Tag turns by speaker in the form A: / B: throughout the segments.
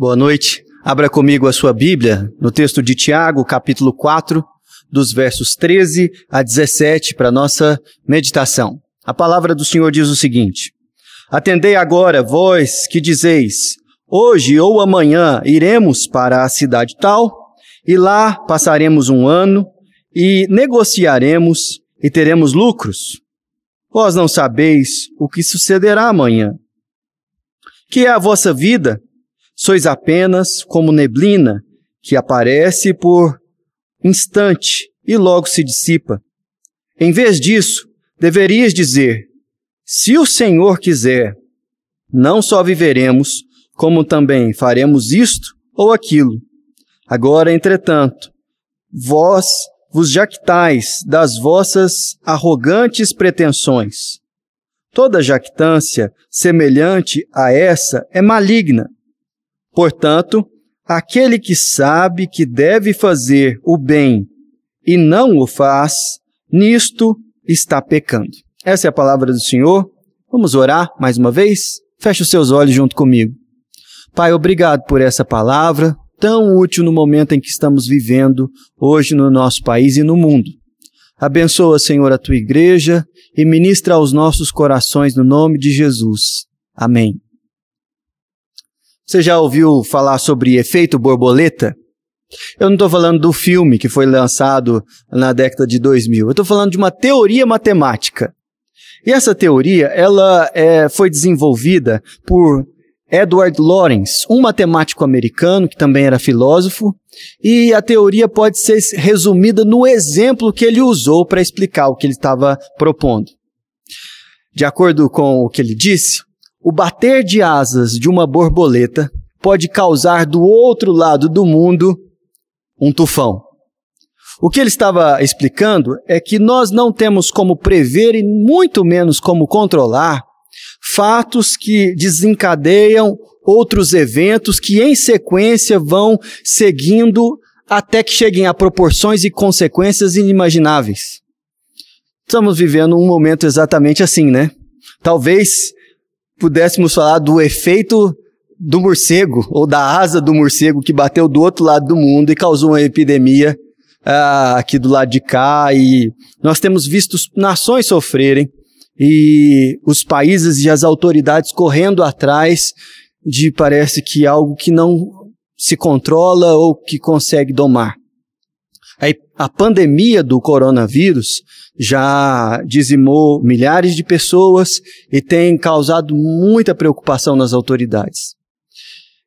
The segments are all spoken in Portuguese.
A: Boa noite. Abra comigo a sua Bíblia no texto de Tiago, capítulo 4, dos versos 13 a 17, para nossa meditação. A palavra do Senhor diz o seguinte: Atendei agora, vós que dizeis: Hoje ou amanhã iremos para a cidade tal, e lá passaremos um ano, e negociaremos e teremos lucros. Vós não sabeis o que sucederá amanhã. Que é a vossa vida? Sois apenas como neblina que aparece por instante e logo se dissipa. Em vez disso, deverias dizer: Se o Senhor quiser, não só viveremos, como também faremos isto ou aquilo. Agora, entretanto, vós vos jactais das vossas arrogantes pretensões. Toda jactância semelhante a essa é maligna. Portanto, aquele que sabe que deve fazer o bem e não o faz, nisto está pecando. Essa é a palavra do Senhor. Vamos orar mais uma vez? Feche os seus olhos junto comigo. Pai, obrigado por essa palavra tão útil no momento em que estamos vivendo hoje no nosso país e no mundo. Abençoa, Senhor, a tua igreja e ministra aos nossos corações no nome de Jesus. Amém. Você já ouviu falar sobre efeito borboleta? Eu não estou falando do filme que foi lançado na década de 2000. Eu estou falando de uma teoria matemática. E essa teoria, ela é, foi desenvolvida por Edward Lorenz, um matemático americano que também era filósofo, e a teoria pode ser resumida no exemplo que ele usou para explicar o que ele estava propondo. De acordo com o que ele disse, o bater de asas de uma borboleta pode causar do outro lado do mundo um tufão. O que ele estava explicando é que nós não temos como prever e muito menos como controlar fatos que desencadeiam outros eventos que em sequência vão seguindo até que cheguem a proporções e consequências inimagináveis. Estamos vivendo um momento exatamente assim, né? Talvez pudéssemos falar do efeito do morcego, ou da asa do morcego que bateu do outro lado do mundo e causou uma epidemia ah, aqui do lado de cá. E nós temos visto nações sofrerem e os países e as autoridades correndo atrás de parece que algo que não se controla ou que consegue domar. A pandemia do coronavírus já dizimou milhares de pessoas e tem causado muita preocupação nas autoridades.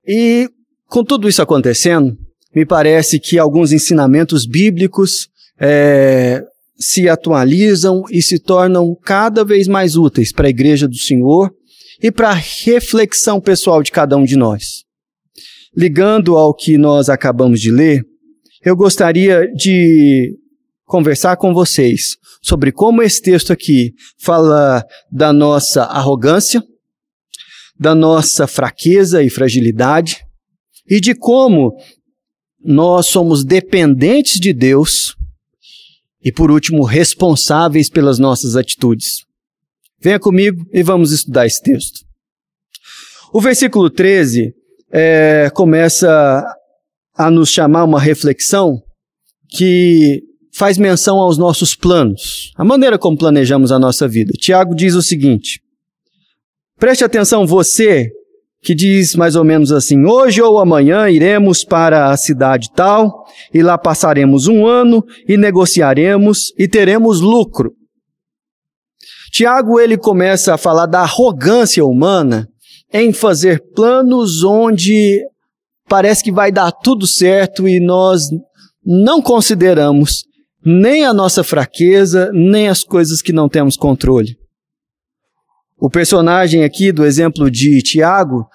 A: E com tudo isso acontecendo, me parece que alguns ensinamentos bíblicos é, se atualizam e se tornam cada vez mais úteis para a igreja do Senhor e para a reflexão pessoal de cada um de nós. Ligando ao que nós acabamos de ler, eu gostaria de conversar com vocês sobre como esse texto aqui fala da nossa arrogância, da nossa fraqueza e fragilidade e de como nós somos dependentes de Deus e, por último, responsáveis pelas nossas atitudes. Venha comigo e vamos estudar esse texto. O versículo 13 é, começa a nos chamar uma reflexão que faz menção aos nossos planos, a maneira como planejamos a nossa vida. Tiago diz o seguinte: preste atenção, você que diz mais ou menos assim: hoje ou amanhã iremos para a cidade tal, e lá passaremos um ano e negociaremos e teremos lucro. Tiago ele começa a falar da arrogância humana em fazer planos onde parece que vai dar tudo certo e nós não consideramos nem a nossa fraqueza, nem as coisas que não temos controle. O personagem aqui do exemplo de Tiago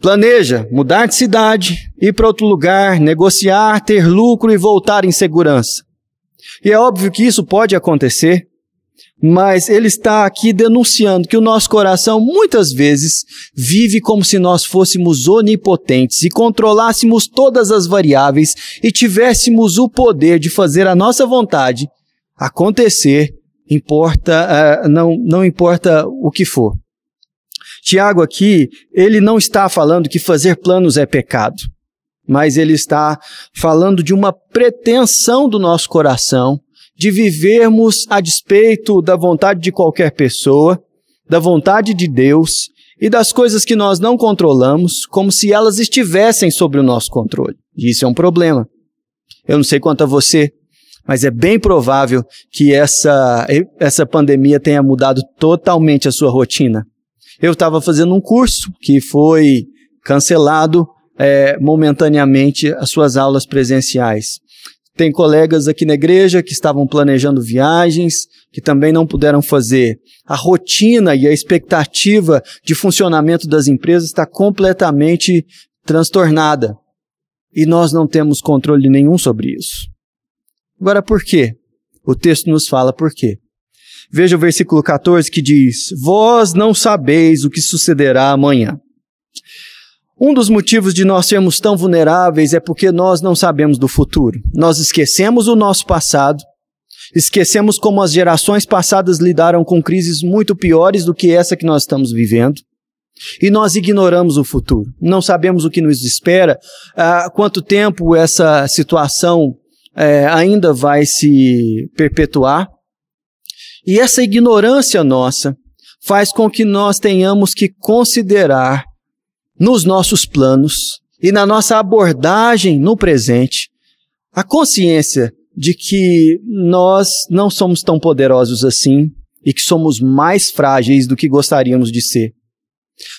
A: planeja mudar de cidade, ir para outro lugar, negociar, ter lucro e voltar em segurança. E é óbvio que isso pode acontecer, mas ele está aqui denunciando que o nosso coração muitas vezes vive como se nós fôssemos onipotentes e controlássemos todas as variáveis e tivéssemos o poder de fazer a nossa vontade acontecer, importa, uh, não, não importa o que for. Tiago aqui, ele não está falando que fazer planos é pecado, mas ele está falando de uma pretensão do nosso coração de vivermos a despeito da vontade de qualquer pessoa, da vontade de Deus e das coisas que nós não controlamos, como se elas estivessem sob o nosso controle. E isso é um problema. Eu não sei quanto a você, mas é bem provável que essa, essa pandemia tenha mudado totalmente a sua rotina. Eu estava fazendo um curso que foi cancelado é, momentaneamente as suas aulas presenciais. Tem colegas aqui na igreja que estavam planejando viagens, que também não puderam fazer. A rotina e a expectativa de funcionamento das empresas está completamente transtornada. E nós não temos controle nenhum sobre isso. Agora, por quê? O texto nos fala por quê. Veja o versículo 14 que diz: Vós não sabeis o que sucederá amanhã. Um dos motivos de nós sermos tão vulneráveis é porque nós não sabemos do futuro. Nós esquecemos o nosso passado, esquecemos como as gerações passadas lidaram com crises muito piores do que essa que nós estamos vivendo. E nós ignoramos o futuro. Não sabemos o que nos espera, há quanto tempo essa situação é, ainda vai se perpetuar. E essa ignorância nossa faz com que nós tenhamos que considerar nos nossos planos e na nossa abordagem no presente, a consciência de que nós não somos tão poderosos assim e que somos mais frágeis do que gostaríamos de ser.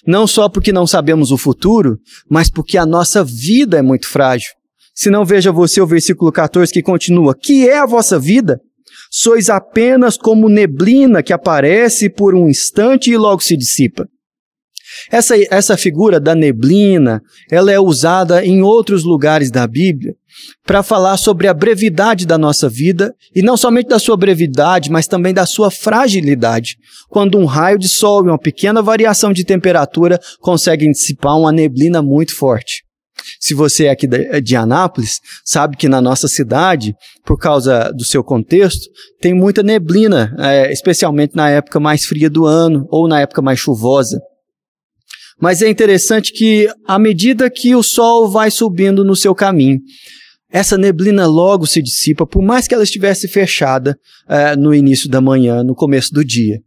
A: Não só porque não sabemos o futuro, mas porque a nossa vida é muito frágil. Se não veja você o versículo 14 que continua: Que é a vossa vida? Sois apenas como neblina que aparece por um instante e logo se dissipa. Essa, essa figura da neblina, ela é usada em outros lugares da Bíblia para falar sobre a brevidade da nossa vida e não somente da sua brevidade, mas também da sua fragilidade. Quando um raio de sol e uma pequena variação de temperatura conseguem dissipar uma neblina muito forte. Se você é aqui de Anápolis, sabe que na nossa cidade, por causa do seu contexto, tem muita neblina, é, especialmente na época mais fria do ano ou na época mais chuvosa. Mas é interessante que, à medida que o sol vai subindo no seu caminho, essa neblina logo se dissipa, por mais que ela estivesse fechada é, no início da manhã, no começo do dia.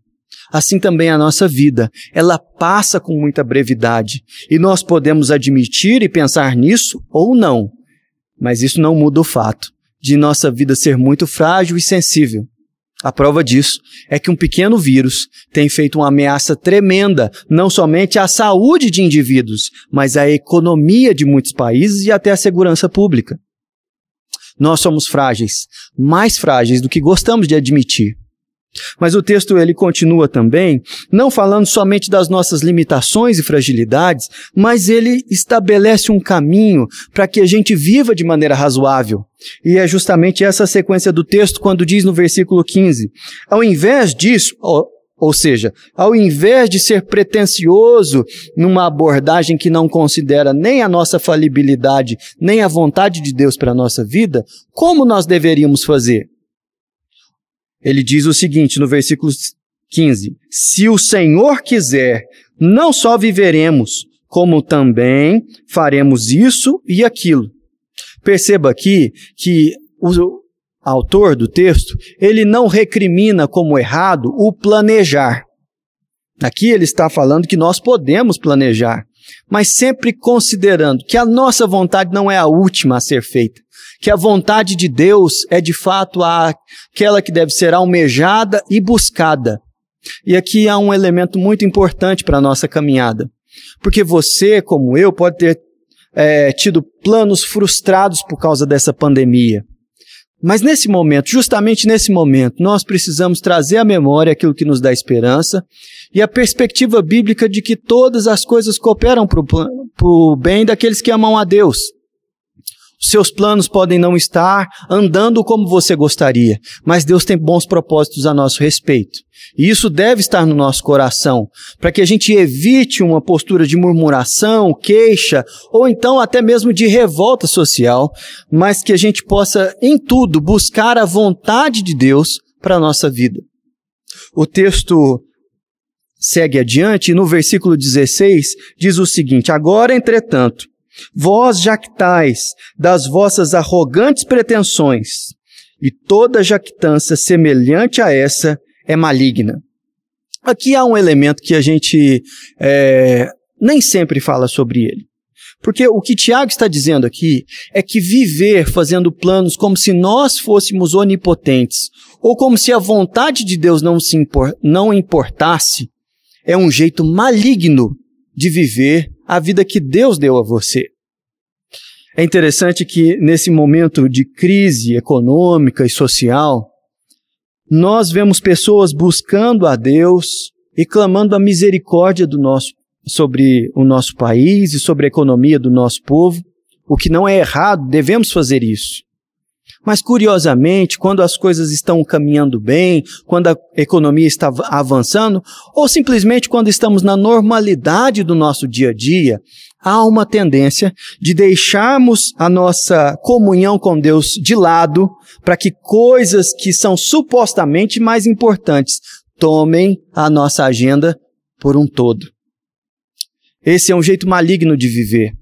A: Assim também a nossa vida, ela passa com muita brevidade, e nós podemos admitir e pensar nisso ou não, mas isso não muda o fato de nossa vida ser muito frágil e sensível. A prova disso é que um pequeno vírus tem feito uma ameaça tremenda, não somente à saúde de indivíduos, mas à economia de muitos países e até à segurança pública. Nós somos frágeis, mais frágeis do que gostamos de admitir. Mas o texto ele continua também, não falando somente das nossas limitações e fragilidades, mas ele estabelece um caminho para que a gente viva de maneira razoável. E é justamente essa sequência do texto quando diz no versículo 15: ao invés disso, ou, seja, ao invés de ser pretensioso numa abordagem que não considera nem a nossa falibilidade, nem a vontade de Deus para a nossa vida, como nós deveríamos fazer? Ele diz o seguinte no versículo 15: Se o Senhor quiser, não só viveremos, como também faremos isso e aquilo. Perceba aqui que o autor do texto, ele não recrimina como errado o planejar. Aqui ele está falando que nós podemos planejar, mas sempre considerando que a nossa vontade não é a última a ser feita, que a vontade de Deus é de fato aquela que deve ser almejada e buscada. E aqui há um elemento muito importante para a nossa caminhada. Porque você, como eu, pode ter é, tido planos frustrados por causa dessa pandemia. Mas nesse momento, justamente nesse momento, nós precisamos trazer à memória aquilo que nos dá esperança e a perspectiva bíblica de que todas as coisas cooperam para o bem daqueles que amam a Deus. Seus planos podem não estar andando como você gostaria, mas Deus tem bons propósitos a nosso respeito. E isso deve estar no nosso coração, para que a gente evite uma postura de murmuração, queixa, ou então até mesmo de revolta social, mas que a gente possa, em tudo, buscar a vontade de Deus para a nossa vida. O texto segue adiante e no versículo 16 diz o seguinte: Agora, entretanto, vós jactais das vossas arrogantes pretensões, e toda jactância semelhante a essa é maligna. Aqui há um elemento que a gente é, nem sempre fala sobre ele. Porque o que Tiago está dizendo aqui é que viver fazendo planos como se nós fôssemos onipotentes, ou como se a vontade de Deus não, se não importasse, é um jeito maligno de viver a vida que Deus deu a você. É interessante que nesse momento de crise econômica e social, nós vemos pessoas buscando a Deus e clamando a misericórdia do nosso sobre o nosso país e sobre a economia do nosso povo, o que não é errado, devemos fazer isso. Mas curiosamente, quando as coisas estão caminhando bem, quando a economia está avançando, ou simplesmente quando estamos na normalidade do nosso dia a dia, há uma tendência de deixarmos a nossa comunhão com Deus de lado para que coisas que são supostamente mais importantes tomem a nossa agenda por um todo. Esse é um jeito maligno de viver.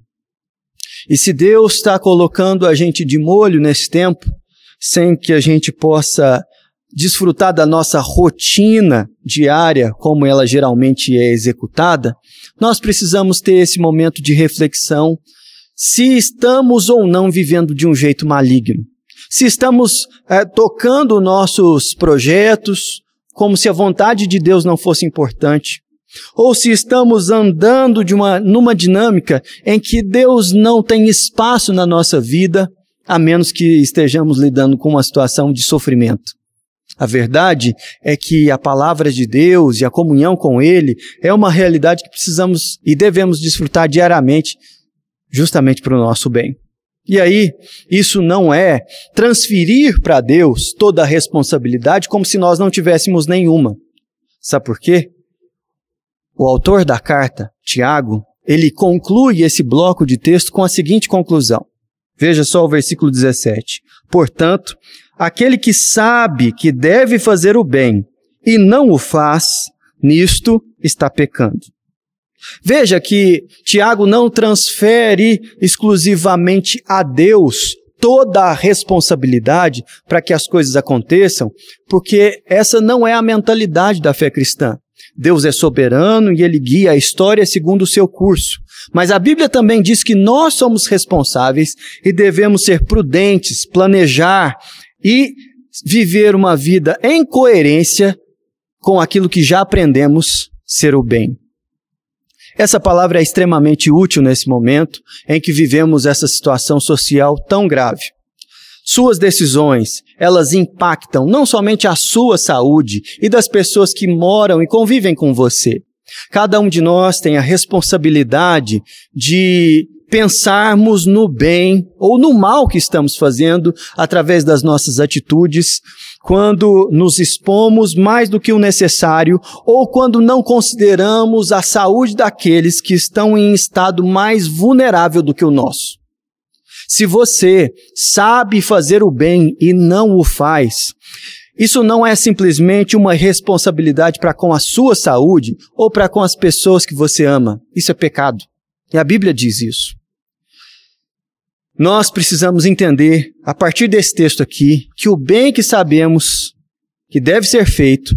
A: E se Deus está colocando a gente de molho nesse tempo, sem que a gente possa desfrutar da nossa rotina diária, como ela geralmente é executada, nós precisamos ter esse momento de reflexão se estamos ou não vivendo de um jeito maligno. Se estamos é, tocando nossos projetos como se a vontade de Deus não fosse importante. Ou se estamos andando de uma, numa dinâmica em que Deus não tem espaço na nossa vida, a menos que estejamos lidando com uma situação de sofrimento. A verdade é que a palavra de Deus e a comunhão com Ele é uma realidade que precisamos e devemos desfrutar diariamente, justamente para o nosso bem. E aí, isso não é transferir para Deus toda a responsabilidade como se nós não tivéssemos nenhuma. Sabe por quê? O autor da carta, Tiago, ele conclui esse bloco de texto com a seguinte conclusão. Veja só o versículo 17. Portanto, aquele que sabe que deve fazer o bem e não o faz, nisto está pecando. Veja que Tiago não transfere exclusivamente a Deus toda a responsabilidade para que as coisas aconteçam, porque essa não é a mentalidade da fé cristã. Deus é soberano e ele guia a história segundo o seu curso. Mas a Bíblia também diz que nós somos responsáveis e devemos ser prudentes, planejar e viver uma vida em coerência com aquilo que já aprendemos ser o bem. Essa palavra é extremamente útil nesse momento em que vivemos essa situação social tão grave. Suas decisões, elas impactam não somente a sua saúde e das pessoas que moram e convivem com você. Cada um de nós tem a responsabilidade de pensarmos no bem ou no mal que estamos fazendo através das nossas atitudes, quando nos expomos mais do que o necessário ou quando não consideramos a saúde daqueles que estão em estado mais vulnerável do que o nosso. Se você sabe fazer o bem e não o faz, isso não é simplesmente uma responsabilidade para com a sua saúde ou para com as pessoas que você ama. Isso é pecado. E a Bíblia diz isso. Nós precisamos entender, a partir desse texto aqui, que o bem que sabemos que deve ser feito,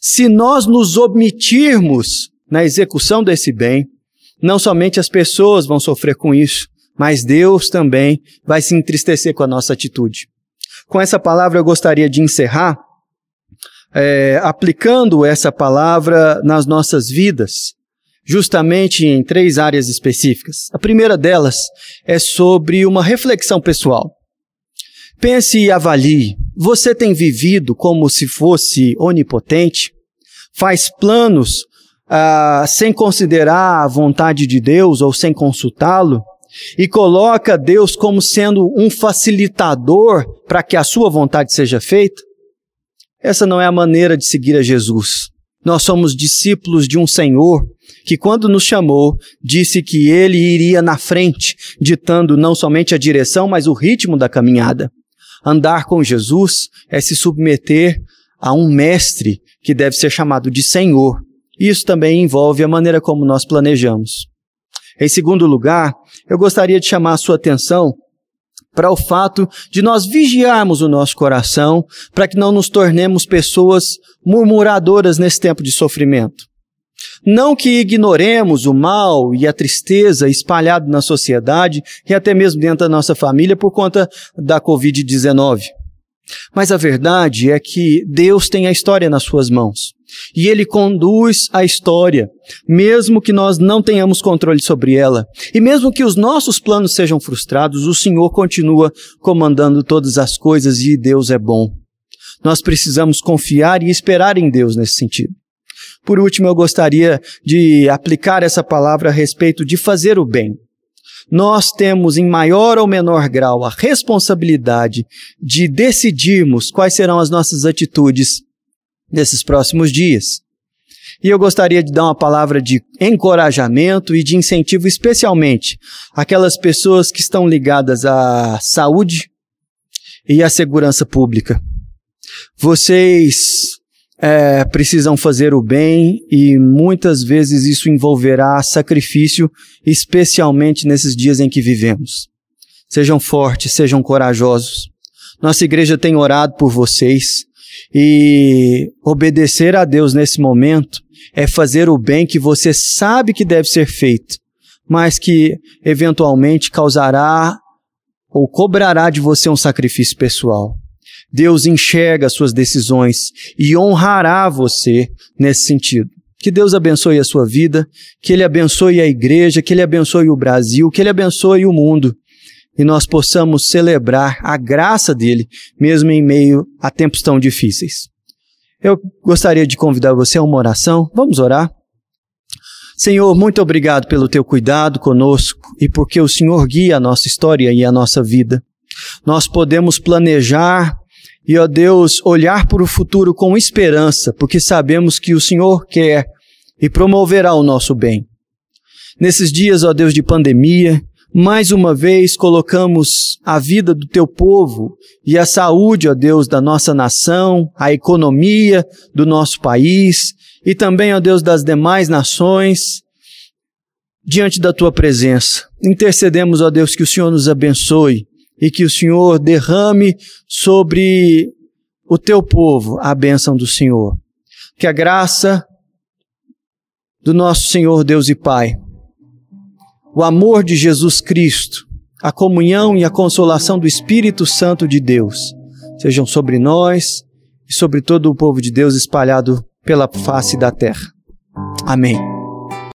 A: se nós nos omitirmos na execução desse bem, não somente as pessoas vão sofrer com isso, mas Deus também vai se entristecer com a nossa atitude. Com essa palavra eu gostaria de encerrar, é, aplicando essa palavra nas nossas vidas, justamente em três áreas específicas. A primeira delas é sobre uma reflexão pessoal. Pense e avalie. Você tem vivido como se fosse onipotente? Faz planos ah, sem considerar a vontade de Deus ou sem consultá-lo? E coloca Deus como sendo um facilitador para que a sua vontade seja feita, essa não é a maneira de seguir a Jesus. Nós somos discípulos de um Senhor que, quando nos chamou, disse que ele iria na frente, ditando não somente a direção, mas o ritmo da caminhada. Andar com Jesus é se submeter a um mestre que deve ser chamado de Senhor Isso também envolve a maneira como nós planejamos. Em segundo lugar, eu gostaria de chamar a sua atenção para o fato de nós vigiarmos o nosso coração para que não nos tornemos pessoas murmuradoras nesse tempo de sofrimento. Não que ignoremos o mal e a tristeza espalhado na sociedade e até mesmo dentro da nossa família por conta da Covid-19. Mas a verdade é que Deus tem a história nas suas mãos. E Ele conduz a história, mesmo que nós não tenhamos controle sobre ela. E mesmo que os nossos planos sejam frustrados, o Senhor continua comandando todas as coisas e Deus é bom. Nós precisamos confiar e esperar em Deus nesse sentido. Por último, eu gostaria de aplicar essa palavra a respeito de fazer o bem nós temos em maior ou menor grau a responsabilidade de decidirmos quais serão as nossas atitudes nesses próximos dias. E eu gostaria de dar uma palavra de encorajamento e de incentivo, especialmente aquelas pessoas que estão ligadas à saúde e à segurança pública. Vocês é, precisam fazer o bem e muitas vezes isso envolverá sacrifício, especialmente nesses dias em que vivemos. Sejam fortes, sejam corajosos. Nossa igreja tem orado por vocês e obedecer a Deus nesse momento é fazer o bem que você sabe que deve ser feito, mas que eventualmente causará ou cobrará de você um sacrifício pessoal. Deus enxerga as suas decisões e honrará você nesse sentido. Que Deus abençoe a sua vida, que Ele abençoe a igreja, que Ele abençoe o Brasil, que Ele abençoe o mundo e nós possamos celebrar a graça dele, mesmo em meio a tempos tão difíceis. Eu gostaria de convidar você a uma oração. Vamos orar? Senhor, muito obrigado pelo teu cuidado conosco e porque o Senhor guia a nossa história e a nossa vida. Nós podemos planejar e, ó Deus, olhar para o futuro com esperança, porque sabemos que o Senhor quer e promoverá o nosso bem. Nesses dias, ó Deus, de pandemia, mais uma vez colocamos a vida do teu povo e a saúde, ó Deus, da nossa nação, a economia do nosso país e também, ó Deus, das demais nações diante da tua presença. Intercedemos, ó Deus, que o Senhor nos abençoe e que o Senhor derrame sobre o teu povo a bênção do Senhor. Que a graça do nosso Senhor Deus e Pai, o amor de Jesus Cristo, a comunhão e a consolação do Espírito Santo de Deus sejam sobre nós e sobre todo o povo de Deus espalhado pela face da terra. Amém.